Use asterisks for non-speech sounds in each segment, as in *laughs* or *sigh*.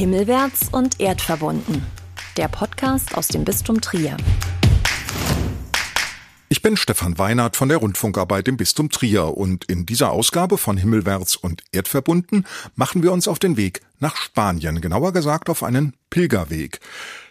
Himmelwärts und erdverbunden. Der Podcast aus dem Bistum Trier. Ich bin Stefan Weinert von der Rundfunkarbeit im Bistum Trier und in dieser Ausgabe von Himmelwärts und Erdverbunden machen wir uns auf den Weg nach Spanien, genauer gesagt auf einen Pilgerweg.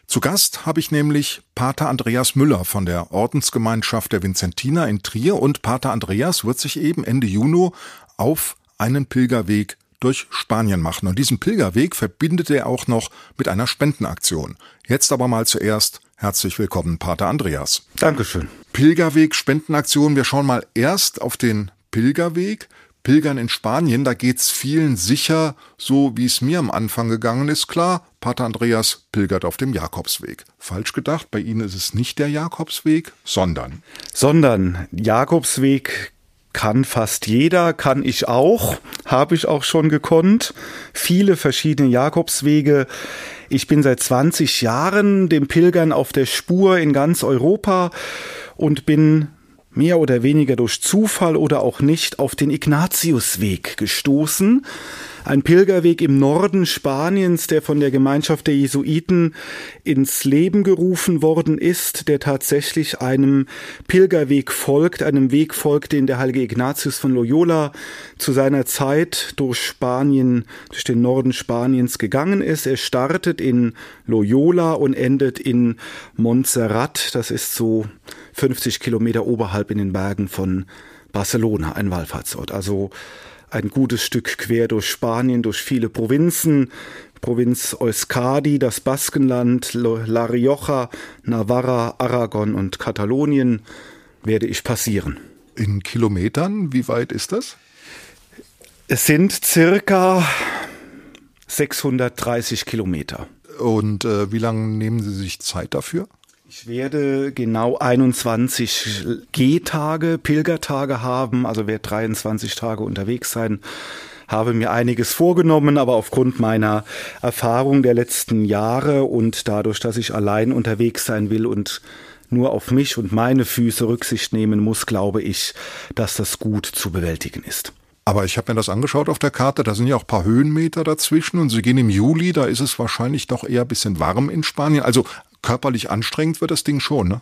Zu Gast habe ich nämlich Pater Andreas Müller von der Ordensgemeinschaft der Vinzentiner in Trier und Pater Andreas wird sich eben Ende Juni auf einen Pilgerweg durch Spanien machen. Und diesen Pilgerweg verbindet er auch noch mit einer Spendenaktion. Jetzt aber mal zuerst herzlich willkommen, Pater Andreas. Dankeschön. Pilgerweg, Spendenaktion. Wir schauen mal erst auf den Pilgerweg. Pilgern in Spanien, da geht's vielen sicher so, wie es mir am Anfang gegangen ist. Klar, Pater Andreas pilgert auf dem Jakobsweg. Falsch gedacht, bei Ihnen ist es nicht der Jakobsweg, sondern. Sondern Jakobsweg kann fast jeder, kann ich auch, habe ich auch schon gekonnt. Viele verschiedene Jakobswege. Ich bin seit 20 Jahren dem Pilgern auf der Spur in ganz Europa und bin mehr oder weniger durch Zufall oder auch nicht auf den Ignatiusweg gestoßen. Ein Pilgerweg im Norden Spaniens, der von der Gemeinschaft der Jesuiten ins Leben gerufen worden ist, der tatsächlich einem Pilgerweg folgt, einem Weg folgt, den der heilige Ignatius von Loyola zu seiner Zeit durch Spanien, durch den Norden Spaniens gegangen ist. Er startet in Loyola und endet in Montserrat. Das ist so 50 Kilometer oberhalb in den Bergen von Barcelona, ein Wallfahrtsort. Also ein gutes Stück quer durch Spanien, durch viele Provinzen. Provinz Euskadi, das Baskenland, La Rioja, Navarra, Aragon und Katalonien werde ich passieren. In Kilometern, wie weit ist das? Es sind circa 630 Kilometer. Und äh, wie lange nehmen Sie sich Zeit dafür? Ich werde genau 21 Gehtage, Pilgertage haben, also werde 23 Tage unterwegs sein habe mir einiges vorgenommen, aber aufgrund meiner Erfahrung der letzten Jahre und dadurch, dass ich allein unterwegs sein will und nur auf mich und meine Füße Rücksicht nehmen muss, glaube ich, dass das gut zu bewältigen ist. Aber ich habe mir das angeschaut auf der Karte, da sind ja auch paar Höhenmeter dazwischen und Sie gehen im Juli, da ist es wahrscheinlich doch eher ein bisschen warm in Spanien. Also körperlich anstrengend wird das Ding schon, ne?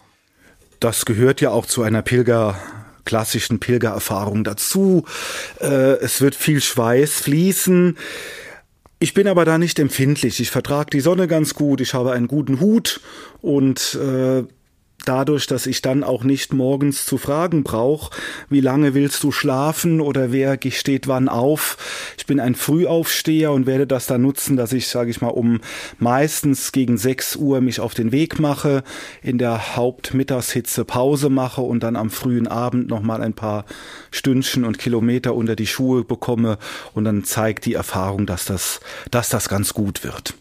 Das gehört ja auch zu einer Pilger klassischen Pilgererfahrung dazu. Äh, es wird viel Schweiß fließen. Ich bin aber da nicht empfindlich. Ich vertrage die Sonne ganz gut. Ich habe einen guten Hut und äh, dadurch, dass ich dann auch nicht morgens zu fragen brauche, wie lange willst du schlafen oder wer steht wann auf. Ich bin ein Frühaufsteher und werde das dann nutzen, dass ich, sage ich mal, um meistens gegen 6 Uhr mich auf den Weg mache, in der Hauptmittagshitze Pause mache und dann am frühen Abend nochmal ein paar Stündchen und Kilometer unter die Schuhe bekomme und dann zeigt die Erfahrung, dass das, dass das ganz gut wird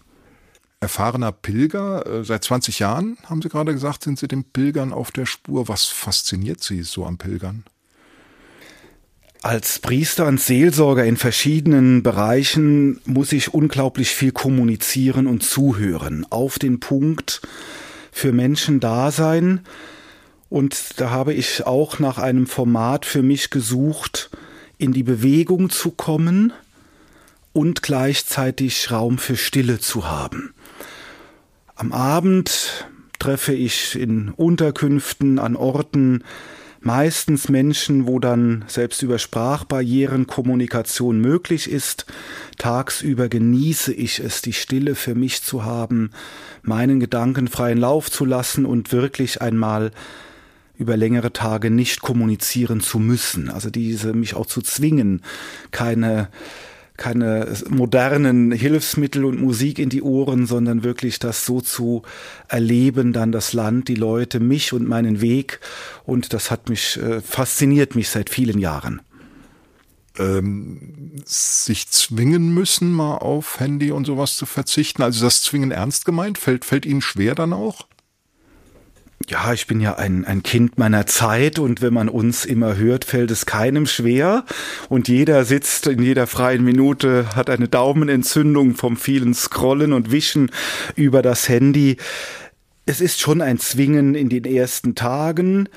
erfahrener Pilger. Äh, seit 20 Jahren, haben Sie gerade gesagt, sind Sie dem Pilgern auf der Spur. Was fasziniert Sie so am Pilgern? Als Priester und Seelsorger in verschiedenen Bereichen muss ich unglaublich viel kommunizieren und zuhören. Auf den Punkt für Menschen da sein. Und da habe ich auch nach einem Format für mich gesucht, in die Bewegung zu kommen und gleichzeitig Raum für Stille zu haben. Am Abend treffe ich in Unterkünften an Orten meistens Menschen, wo dann selbst über Sprachbarrieren Kommunikation möglich ist. Tagsüber genieße ich es, die Stille für mich zu haben, meinen Gedanken freien Lauf zu lassen und wirklich einmal über längere Tage nicht kommunizieren zu müssen. Also diese mich auch zu zwingen, keine keine modernen Hilfsmittel und Musik in die Ohren, sondern wirklich das so zu erleben, dann das Land, die Leute, mich und meinen Weg. Und das hat mich, äh, fasziniert mich seit vielen Jahren. Ähm, sich zwingen müssen, mal auf Handy und sowas zu verzichten. Also das Zwingen ernst gemeint? Fällt, fällt Ihnen schwer dann auch? Ja, ich bin ja ein, ein Kind meiner Zeit und wenn man uns immer hört, fällt es keinem schwer und jeder sitzt in jeder freien Minute, hat eine Daumenentzündung vom vielen Scrollen und Wischen über das Handy. Es ist schon ein Zwingen in den ersten Tagen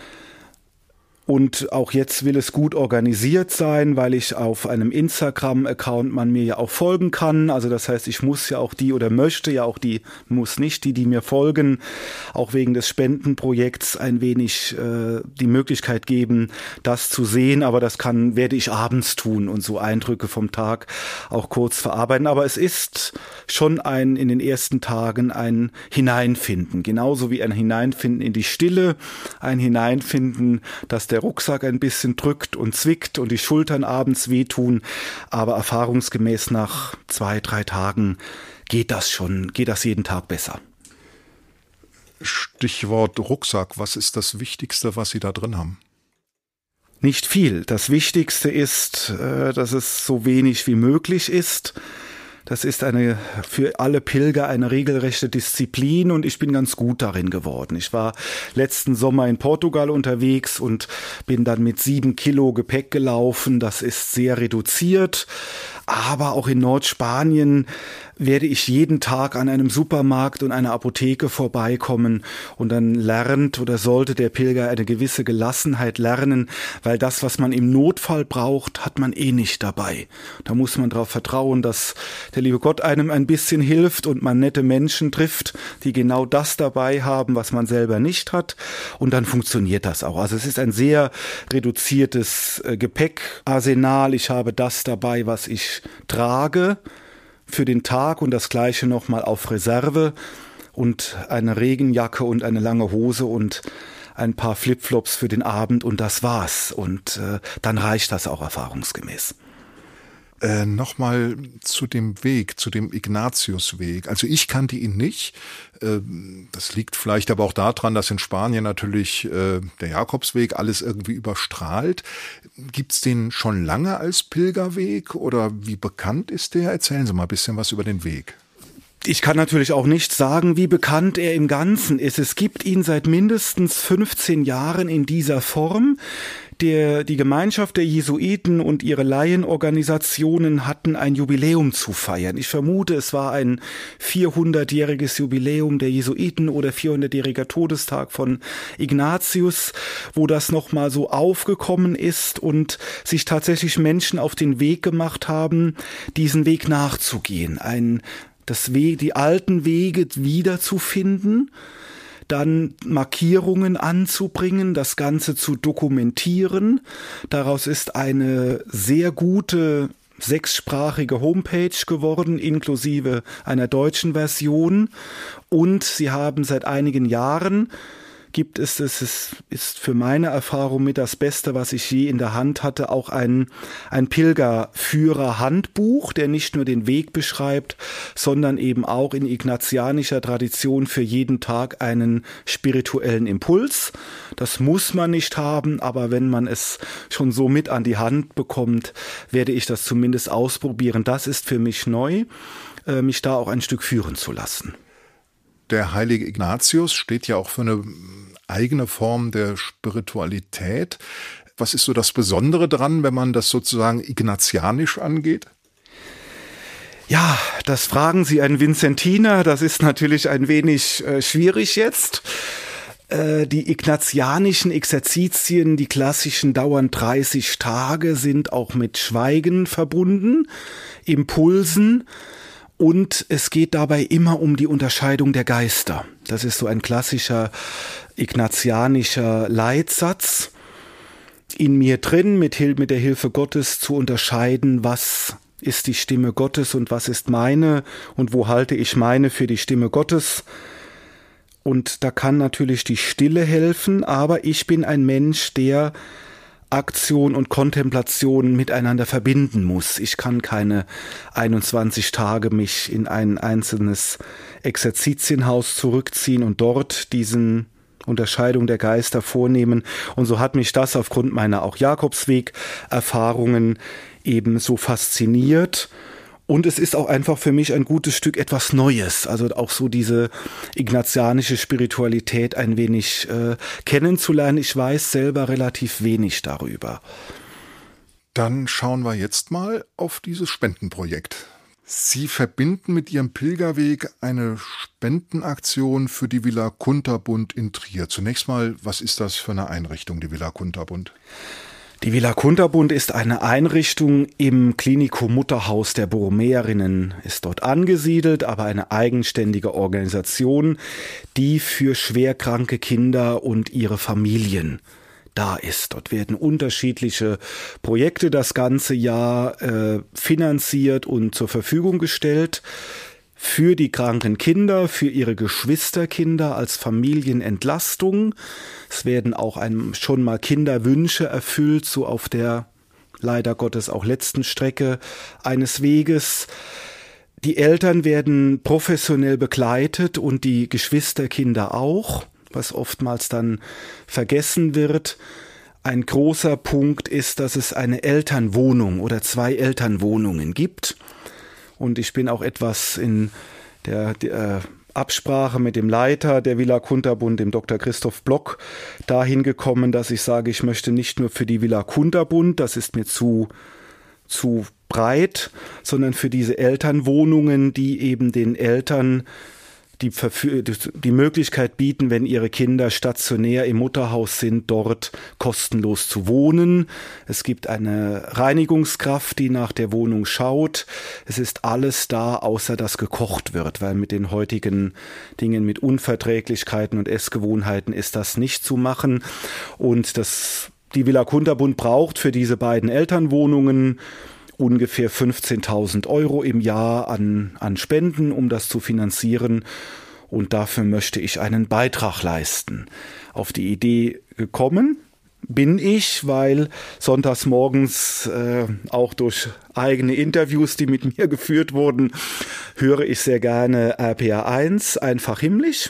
Und auch jetzt will es gut organisiert sein, weil ich auf einem Instagram-Account man mir ja auch folgen kann. Also das heißt, ich muss ja auch die oder möchte ja auch die, muss nicht die, die mir folgen, auch wegen des Spendenprojekts ein wenig äh, die Möglichkeit geben, das zu sehen. Aber das kann, werde ich abends tun und so Eindrücke vom Tag auch kurz verarbeiten. Aber es ist schon ein, in den ersten Tagen ein Hineinfinden. Genauso wie ein Hineinfinden in die Stille, ein Hineinfinden, dass der der Rucksack ein bisschen drückt und zwickt und die Schultern abends wehtun. Aber erfahrungsgemäß nach zwei, drei Tagen geht das schon, geht das jeden Tag besser. Stichwort Rucksack. Was ist das Wichtigste, was Sie da drin haben? Nicht viel. Das Wichtigste ist, äh, dass es so wenig wie möglich ist. Das ist eine für alle Pilger eine regelrechte Disziplin und ich bin ganz gut darin geworden. Ich war letzten Sommer in Portugal unterwegs und bin dann mit sieben Kilo Gepäck gelaufen. Das ist sehr reduziert. Aber auch in Nordspanien werde ich jeden Tag an einem Supermarkt und einer Apotheke vorbeikommen und dann lernt oder sollte der Pilger eine gewisse Gelassenheit lernen, weil das, was man im Notfall braucht, hat man eh nicht dabei. Da muss man darauf vertrauen, dass der liebe Gott einem ein bisschen hilft und man nette Menschen trifft, die genau das dabei haben, was man selber nicht hat und dann funktioniert das auch. Also es ist ein sehr reduziertes äh, Gepäckarsenal. Ich habe das dabei, was ich trage für den Tag und das gleiche nochmal auf Reserve und eine Regenjacke und eine lange Hose und ein paar Flipflops für den Abend und das war's. Und äh, dann reicht das auch erfahrungsgemäß. Äh, Nochmal zu dem Weg, zu dem Ignatiusweg. Also ich kannte ihn nicht. Äh, das liegt vielleicht aber auch daran, dass in Spanien natürlich äh, der Jakobsweg alles irgendwie überstrahlt. Gibt's den schon lange als Pilgerweg oder wie bekannt ist der? Erzählen Sie mal ein bisschen was über den Weg. Ich kann natürlich auch nicht sagen, wie bekannt er im Ganzen ist. Es gibt ihn seit mindestens 15 Jahren in dieser Form der, die Gemeinschaft der Jesuiten und ihre Laienorganisationen hatten ein Jubiläum zu feiern. Ich vermute, es war ein 400-jähriges Jubiläum der Jesuiten oder 400-jähriger Todestag von Ignatius, wo das nochmal so aufgekommen ist und sich tatsächlich Menschen auf den Weg gemacht haben, diesen Weg nachzugehen, ein, das Weg, die alten Wege wiederzufinden, dann Markierungen anzubringen, das Ganze zu dokumentieren. Daraus ist eine sehr gute sechssprachige Homepage geworden, inklusive einer deutschen Version. Und sie haben seit einigen Jahren gibt es, es ist, ist für meine Erfahrung mit das Beste, was ich je in der Hand hatte, auch ein, ein Pilgerführer-Handbuch, der nicht nur den Weg beschreibt, sondern eben auch in ignatianischer Tradition für jeden Tag einen spirituellen Impuls. Das muss man nicht haben, aber wenn man es schon so mit an die Hand bekommt, werde ich das zumindest ausprobieren. Das ist für mich neu, äh, mich da auch ein Stück führen zu lassen der heilige Ignatius steht ja auch für eine eigene Form der Spiritualität. Was ist so das Besondere dran, wenn man das sozusagen ignatianisch angeht? Ja, das fragen Sie einen Vinzentiner. Das ist natürlich ein wenig äh, schwierig jetzt. Äh, die ignatianischen Exerzitien, die klassischen, dauern 30 Tage, sind auch mit Schweigen verbunden, Impulsen. Und es geht dabei immer um die Unterscheidung der Geister. Das ist so ein klassischer ignatianischer Leitsatz. In mir drin, mit, der Hilfe Gottes zu unterscheiden, was ist die Stimme Gottes und was ist meine und wo halte ich meine für die Stimme Gottes. Und da kann natürlich die Stille helfen, aber ich bin ein Mensch, der Aktion und Kontemplation miteinander verbinden muss. Ich kann keine 21 Tage mich in ein einzelnes Exerzitienhaus zurückziehen und dort diesen Unterscheidung der Geister vornehmen. Und so hat mich das aufgrund meiner auch Jakobsweg-Erfahrungen eben so fasziniert und es ist auch einfach für mich ein gutes Stück etwas Neues. Also auch so diese ignatianische Spiritualität ein wenig äh, kennenzulernen. Ich weiß selber relativ wenig darüber. Dann schauen wir jetzt mal auf dieses Spendenprojekt. Sie verbinden mit Ihrem Pilgerweg eine Spendenaktion für die Villa Kunterbund in Trier. Zunächst mal, was ist das für eine Einrichtung, die Villa Kunterbund? Die Villa Kunterbund ist eine Einrichtung im Klinikum Mutterhaus der Borromäerinnen, ist dort angesiedelt, aber eine eigenständige Organisation, die für schwerkranke Kinder und ihre Familien da ist. Dort werden unterschiedliche Projekte das ganze Jahr äh, finanziert und zur Verfügung gestellt für die kranken Kinder, für ihre Geschwisterkinder als Familienentlastung. Es werden auch einem schon mal Kinderwünsche erfüllt, so auf der leider Gottes auch letzten Strecke eines Weges. Die Eltern werden professionell begleitet und die Geschwisterkinder auch was oftmals dann vergessen wird. Ein großer Punkt ist, dass es eine Elternwohnung oder zwei Elternwohnungen gibt. Und ich bin auch etwas in der, der äh, Absprache mit dem Leiter der Villa Kunterbund, dem Dr. Christoph Block, dahin gekommen, dass ich sage, ich möchte nicht nur für die Villa Kunterbund, das ist mir zu, zu breit, sondern für diese Elternwohnungen, die eben den Eltern die, die Möglichkeit bieten, wenn ihre Kinder stationär im Mutterhaus sind, dort kostenlos zu wohnen. Es gibt eine Reinigungskraft, die nach der Wohnung schaut. Es ist alles da, außer dass gekocht wird, weil mit den heutigen Dingen mit Unverträglichkeiten und Essgewohnheiten ist das nicht zu machen. Und das die Villa Kunterbund braucht für diese beiden Elternwohnungen ungefähr 15.000 Euro im Jahr an, an Spenden, um das zu finanzieren. Und dafür möchte ich einen Beitrag leisten. Auf die Idee gekommen bin ich, weil sonntags morgens äh, auch durch eigene Interviews, die mit mir *laughs* geführt wurden, höre ich sehr gerne RPA 1, einfach himmlisch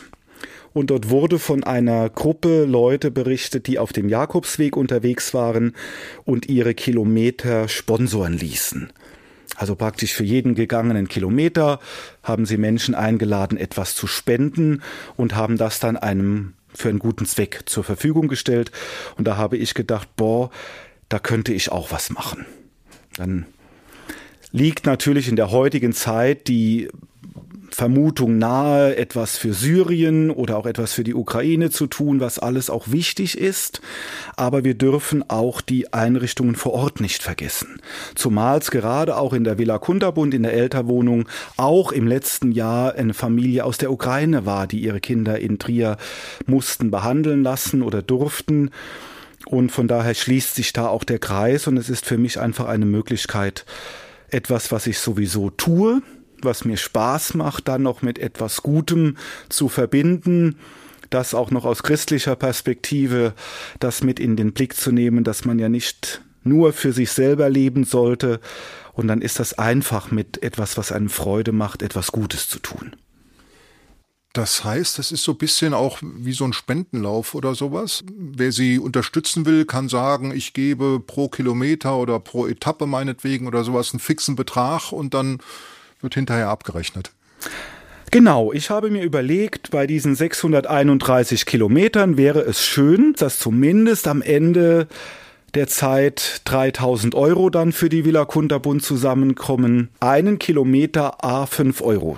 und dort wurde von einer Gruppe Leute berichtet, die auf dem Jakobsweg unterwegs waren und ihre Kilometer sponsoren ließen. Also praktisch für jeden gegangenen Kilometer haben sie Menschen eingeladen, etwas zu spenden und haben das dann einem für einen guten Zweck zur Verfügung gestellt. Und da habe ich gedacht, boah, da könnte ich auch was machen. Dann liegt natürlich in der heutigen Zeit die Vermutung nahe, etwas für Syrien oder auch etwas für die Ukraine zu tun, was alles auch wichtig ist. Aber wir dürfen auch die Einrichtungen vor Ort nicht vergessen. Zumal es gerade auch in der Villa Kunterbund, in der Elterwohnung, auch im letzten Jahr eine Familie aus der Ukraine war, die ihre Kinder in Trier mussten behandeln lassen oder durften. Und von daher schließt sich da auch der Kreis und es ist für mich einfach eine Möglichkeit, etwas, was ich sowieso tue, was mir Spaß macht, dann noch mit etwas Gutem zu verbinden, das auch noch aus christlicher Perspektive, das mit in den Blick zu nehmen, dass man ja nicht nur für sich selber leben sollte, und dann ist das einfach mit etwas, was einem Freude macht, etwas Gutes zu tun. Das heißt, das ist so ein bisschen auch wie so ein Spendenlauf oder sowas. Wer Sie unterstützen will, kann sagen, ich gebe pro Kilometer oder pro Etappe meinetwegen oder sowas einen fixen Betrag und dann wird hinterher abgerechnet. Genau, ich habe mir überlegt, bei diesen 631 Kilometern wäre es schön, dass zumindest am Ende der Zeit 3000 Euro dann für die Villa Kunterbund zusammenkommen. Einen Kilometer A 5 Euro.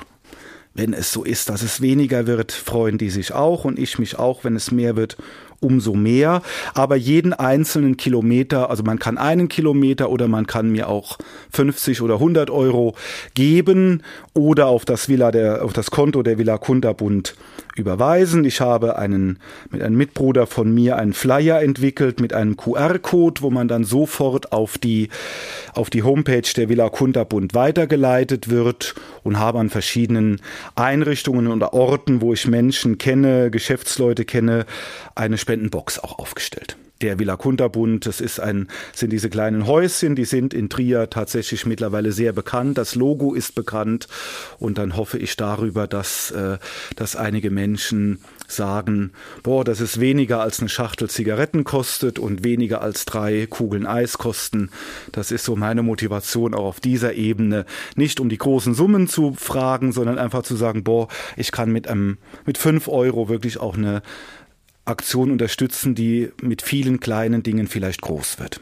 Wenn es so ist, dass es weniger wird, freuen die sich auch und ich mich auch, wenn es mehr wird umso mehr. Aber jeden einzelnen Kilometer, also man kann einen Kilometer oder man kann mir auch 50 oder 100 Euro geben oder auf das Villa der, auf das Konto der Villa Kunterbund überweisen. Ich habe einen, mit einem Mitbruder von mir einen Flyer entwickelt mit einem QR-Code, wo man dann sofort auf die, auf die Homepage der Villa Kunterbund weitergeleitet wird und habe an verschiedenen Einrichtungen oder Orten, wo ich Menschen kenne, Geschäftsleute kenne, eine Spendenbox auch aufgestellt der Villa Kunterbund. Das ist ein, sind diese kleinen Häuschen, die sind in Trier tatsächlich mittlerweile sehr bekannt. Das Logo ist bekannt und dann hoffe ich darüber, dass, äh, dass einige Menschen sagen, boah, das ist weniger als eine Schachtel Zigaretten kostet und weniger als drei Kugeln Eis kosten. Das ist so meine Motivation auch auf dieser Ebene. Nicht um die großen Summen zu fragen, sondern einfach zu sagen, boah, ich kann mit einem, mit fünf Euro wirklich auch eine Aktion unterstützen, die mit vielen kleinen Dingen vielleicht groß wird.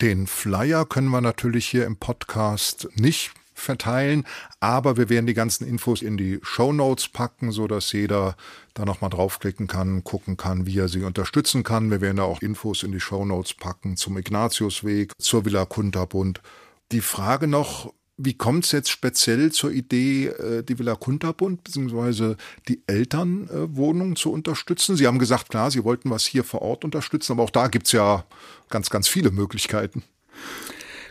Den Flyer können wir natürlich hier im Podcast nicht verteilen, aber wir werden die ganzen Infos in die Show Notes packen, so dass jeder da nochmal draufklicken kann, gucken kann, wie er sie unterstützen kann. Wir werden da auch Infos in die Show Notes packen zum Ignatiusweg, zur Villa Kunterbund. Die Frage noch, wie kommt es jetzt speziell zur Idee, äh, die Villa Kunterbund bzw. die Elternwohnung zu unterstützen? Sie haben gesagt, klar, Sie wollten was hier vor Ort unterstützen, aber auch da gibt es ja ganz, ganz viele Möglichkeiten.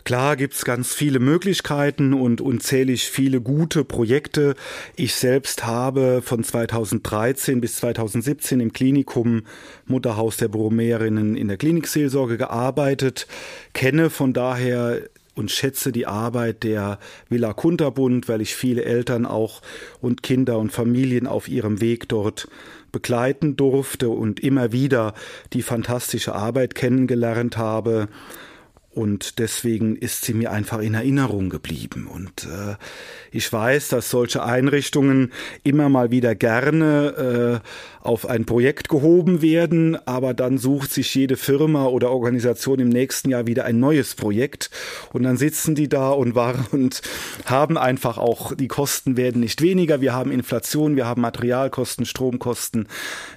Klar gibt's ganz viele Möglichkeiten und unzählig viele gute Projekte. Ich selbst habe von 2013 bis 2017 im Klinikum Mutterhaus der Borromäerinnen in der Klinikseelsorge gearbeitet, kenne von daher und schätze die Arbeit der Villa Kunterbund, weil ich viele Eltern auch und Kinder und Familien auf ihrem Weg dort begleiten durfte und immer wieder die fantastische Arbeit kennengelernt habe und deswegen ist sie mir einfach in Erinnerung geblieben. Und äh, ich weiß, dass solche Einrichtungen immer mal wieder gerne äh, auf ein Projekt gehoben werden, aber dann sucht sich jede Firma oder Organisation im nächsten Jahr wieder ein neues Projekt. Und dann sitzen die da und waren und haben einfach auch, die Kosten werden nicht weniger. Wir haben Inflation, wir haben Materialkosten, Stromkosten,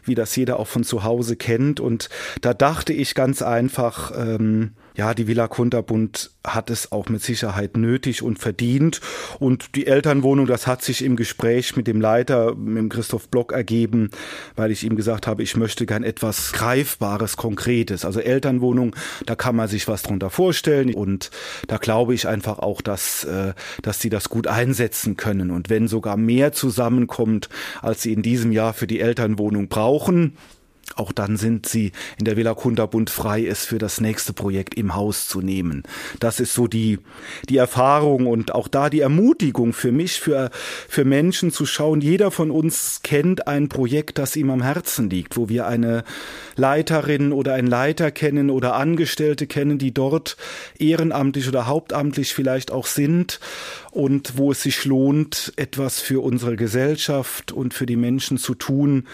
wie das jeder auch von zu Hause kennt. Und da dachte ich ganz einfach, ähm, ja, die Villa Kunterbund hat es auch mit Sicherheit nötig und verdient. Und die Elternwohnung, das hat sich im Gespräch mit dem Leiter, mit dem Christoph Block ergeben, weil ich ihm gesagt habe, ich möchte gern etwas Greifbares, Konkretes. Also Elternwohnung, da kann man sich was drunter vorstellen. Und da glaube ich einfach auch, dass, äh, dass sie das gut einsetzen können. Und wenn sogar mehr zusammenkommt, als sie in diesem Jahr für die Elternwohnung brauchen, auch dann sind sie in der Villa Kunterbund frei, es für das nächste Projekt im Haus zu nehmen. Das ist so die, die Erfahrung und auch da die Ermutigung für mich, für, für Menschen zu schauen. Jeder von uns kennt ein Projekt, das ihm am Herzen liegt, wo wir eine Leiterin oder einen Leiter kennen oder Angestellte kennen, die dort ehrenamtlich oder hauptamtlich vielleicht auch sind und wo es sich lohnt, etwas für unsere Gesellschaft und für die Menschen zu tun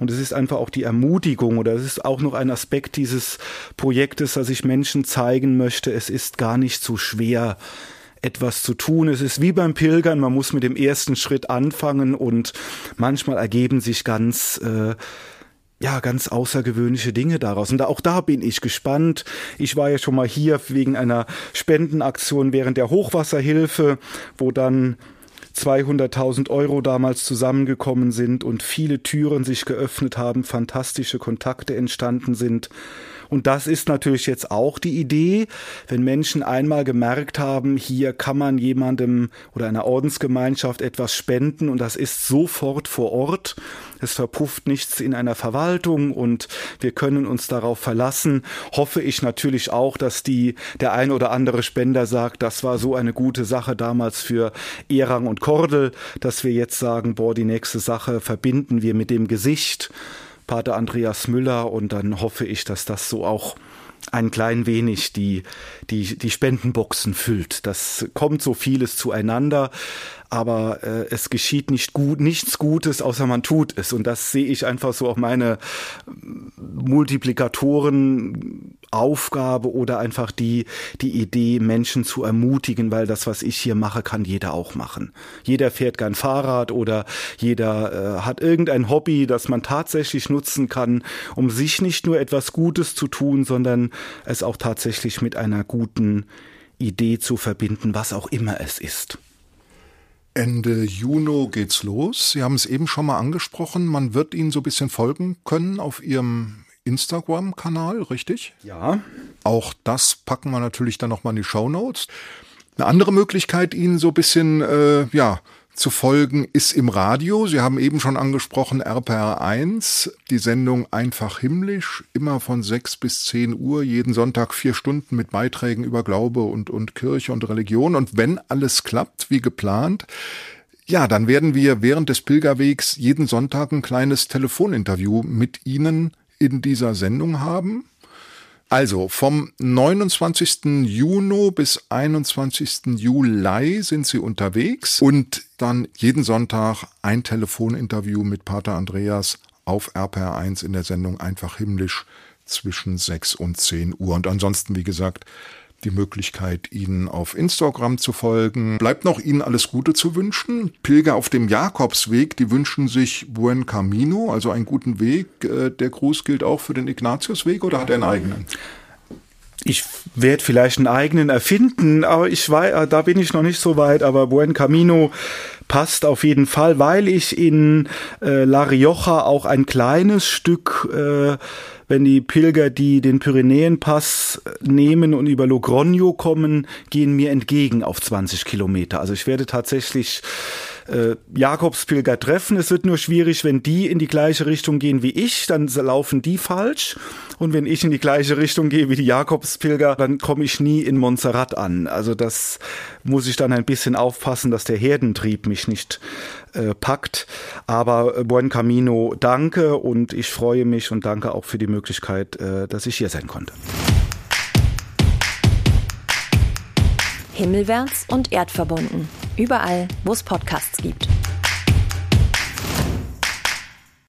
und es ist einfach auch die Ermutigung oder es ist auch noch ein Aspekt dieses Projektes, dass ich Menschen zeigen möchte, es ist gar nicht so schwer, etwas zu tun. Es ist wie beim Pilgern, man muss mit dem ersten Schritt anfangen und manchmal ergeben sich ganz äh, ja, ganz außergewöhnliche Dinge daraus. Und auch da bin ich gespannt. Ich war ja schon mal hier wegen einer Spendenaktion während der Hochwasserhilfe, wo dann 200.000 Euro damals zusammengekommen sind und viele Türen sich geöffnet haben, fantastische Kontakte entstanden sind. Und das ist natürlich jetzt auch die Idee, wenn Menschen einmal gemerkt haben, hier kann man jemandem oder einer Ordensgemeinschaft etwas spenden und das ist sofort vor Ort. Es verpufft nichts in einer Verwaltung und wir können uns darauf verlassen. Hoffe ich natürlich auch, dass die, der ein oder andere Spender sagt, das war so eine gute Sache damals für Erang und Kordel, dass wir jetzt sagen, boah, die nächste Sache verbinden wir mit dem Gesicht. Pater Andreas Müller. Und dann hoffe ich, dass das so auch ein klein wenig die, die, die Spendenboxen füllt. Das kommt so vieles zueinander, aber äh, es geschieht nicht gut, nichts Gutes, außer man tut es. Und das sehe ich einfach so auf meine Multiplikatoren Aufgabe oder einfach die, die Idee, Menschen zu ermutigen, weil das, was ich hier mache, kann jeder auch machen. Jeder fährt gern Fahrrad oder jeder äh, hat irgendein Hobby, das man tatsächlich nutzen kann, um sich nicht nur etwas Gutes zu tun, sondern es auch tatsächlich mit einer guten Idee zu verbinden, was auch immer es ist. Ende Juni geht's los. Sie haben es eben schon mal angesprochen. Man wird Ihnen so ein bisschen folgen können auf Ihrem Instagram-Kanal, richtig? Ja. Auch das packen wir natürlich dann nochmal in die Show Notes. Eine andere Möglichkeit, Ihnen so ein bisschen, äh, ja, zu folgen, ist im Radio. Sie haben eben schon angesprochen RPR 1, die Sendung Einfach himmlisch, immer von 6 bis 10 Uhr, jeden Sonntag vier Stunden mit Beiträgen über Glaube und, und Kirche und Religion. Und wenn alles klappt, wie geplant, ja, dann werden wir während des Pilgerwegs jeden Sonntag ein kleines Telefoninterview mit Ihnen in dieser Sendung haben. Also vom 29. Juni bis 21. Juli sind sie unterwegs und dann jeden Sonntag ein Telefoninterview mit Pater Andreas auf RPR1 in der Sendung Einfach himmlisch zwischen 6 und 10 Uhr. Und ansonsten, wie gesagt, die Möglichkeit, Ihnen auf Instagram zu folgen. Bleibt noch Ihnen alles Gute zu wünschen. Pilger auf dem Jakobsweg, die wünschen sich Buen Camino, also einen guten Weg. Äh, der Gruß gilt auch für den Ignatiusweg oder hat er einen eigenen? Ich werde vielleicht einen eigenen erfinden, aber ich weiß, äh, da bin ich noch nicht so weit, aber Buen Camino passt auf jeden Fall, weil ich in äh, La Rioja auch ein kleines Stück äh, wenn die Pilger, die den Pyrenäenpass nehmen und über Logroño kommen, gehen mir entgegen auf 20 Kilometer. Also ich werde tatsächlich äh, Jakobspilger treffen. Es wird nur schwierig, wenn die in die gleiche Richtung gehen wie ich, dann laufen die falsch. Und wenn ich in die gleiche Richtung gehe wie die Jakobspilger, dann komme ich nie in Montserrat an. Also das muss ich dann ein bisschen aufpassen, dass der Herdentrieb mich nicht äh, packt. Aber äh, Buen Camino, danke und ich freue mich und danke auch für die Möglichkeit, äh, dass ich hier sein konnte. Himmelwärts und erdverbunden. Überall, wo es Podcasts gibt.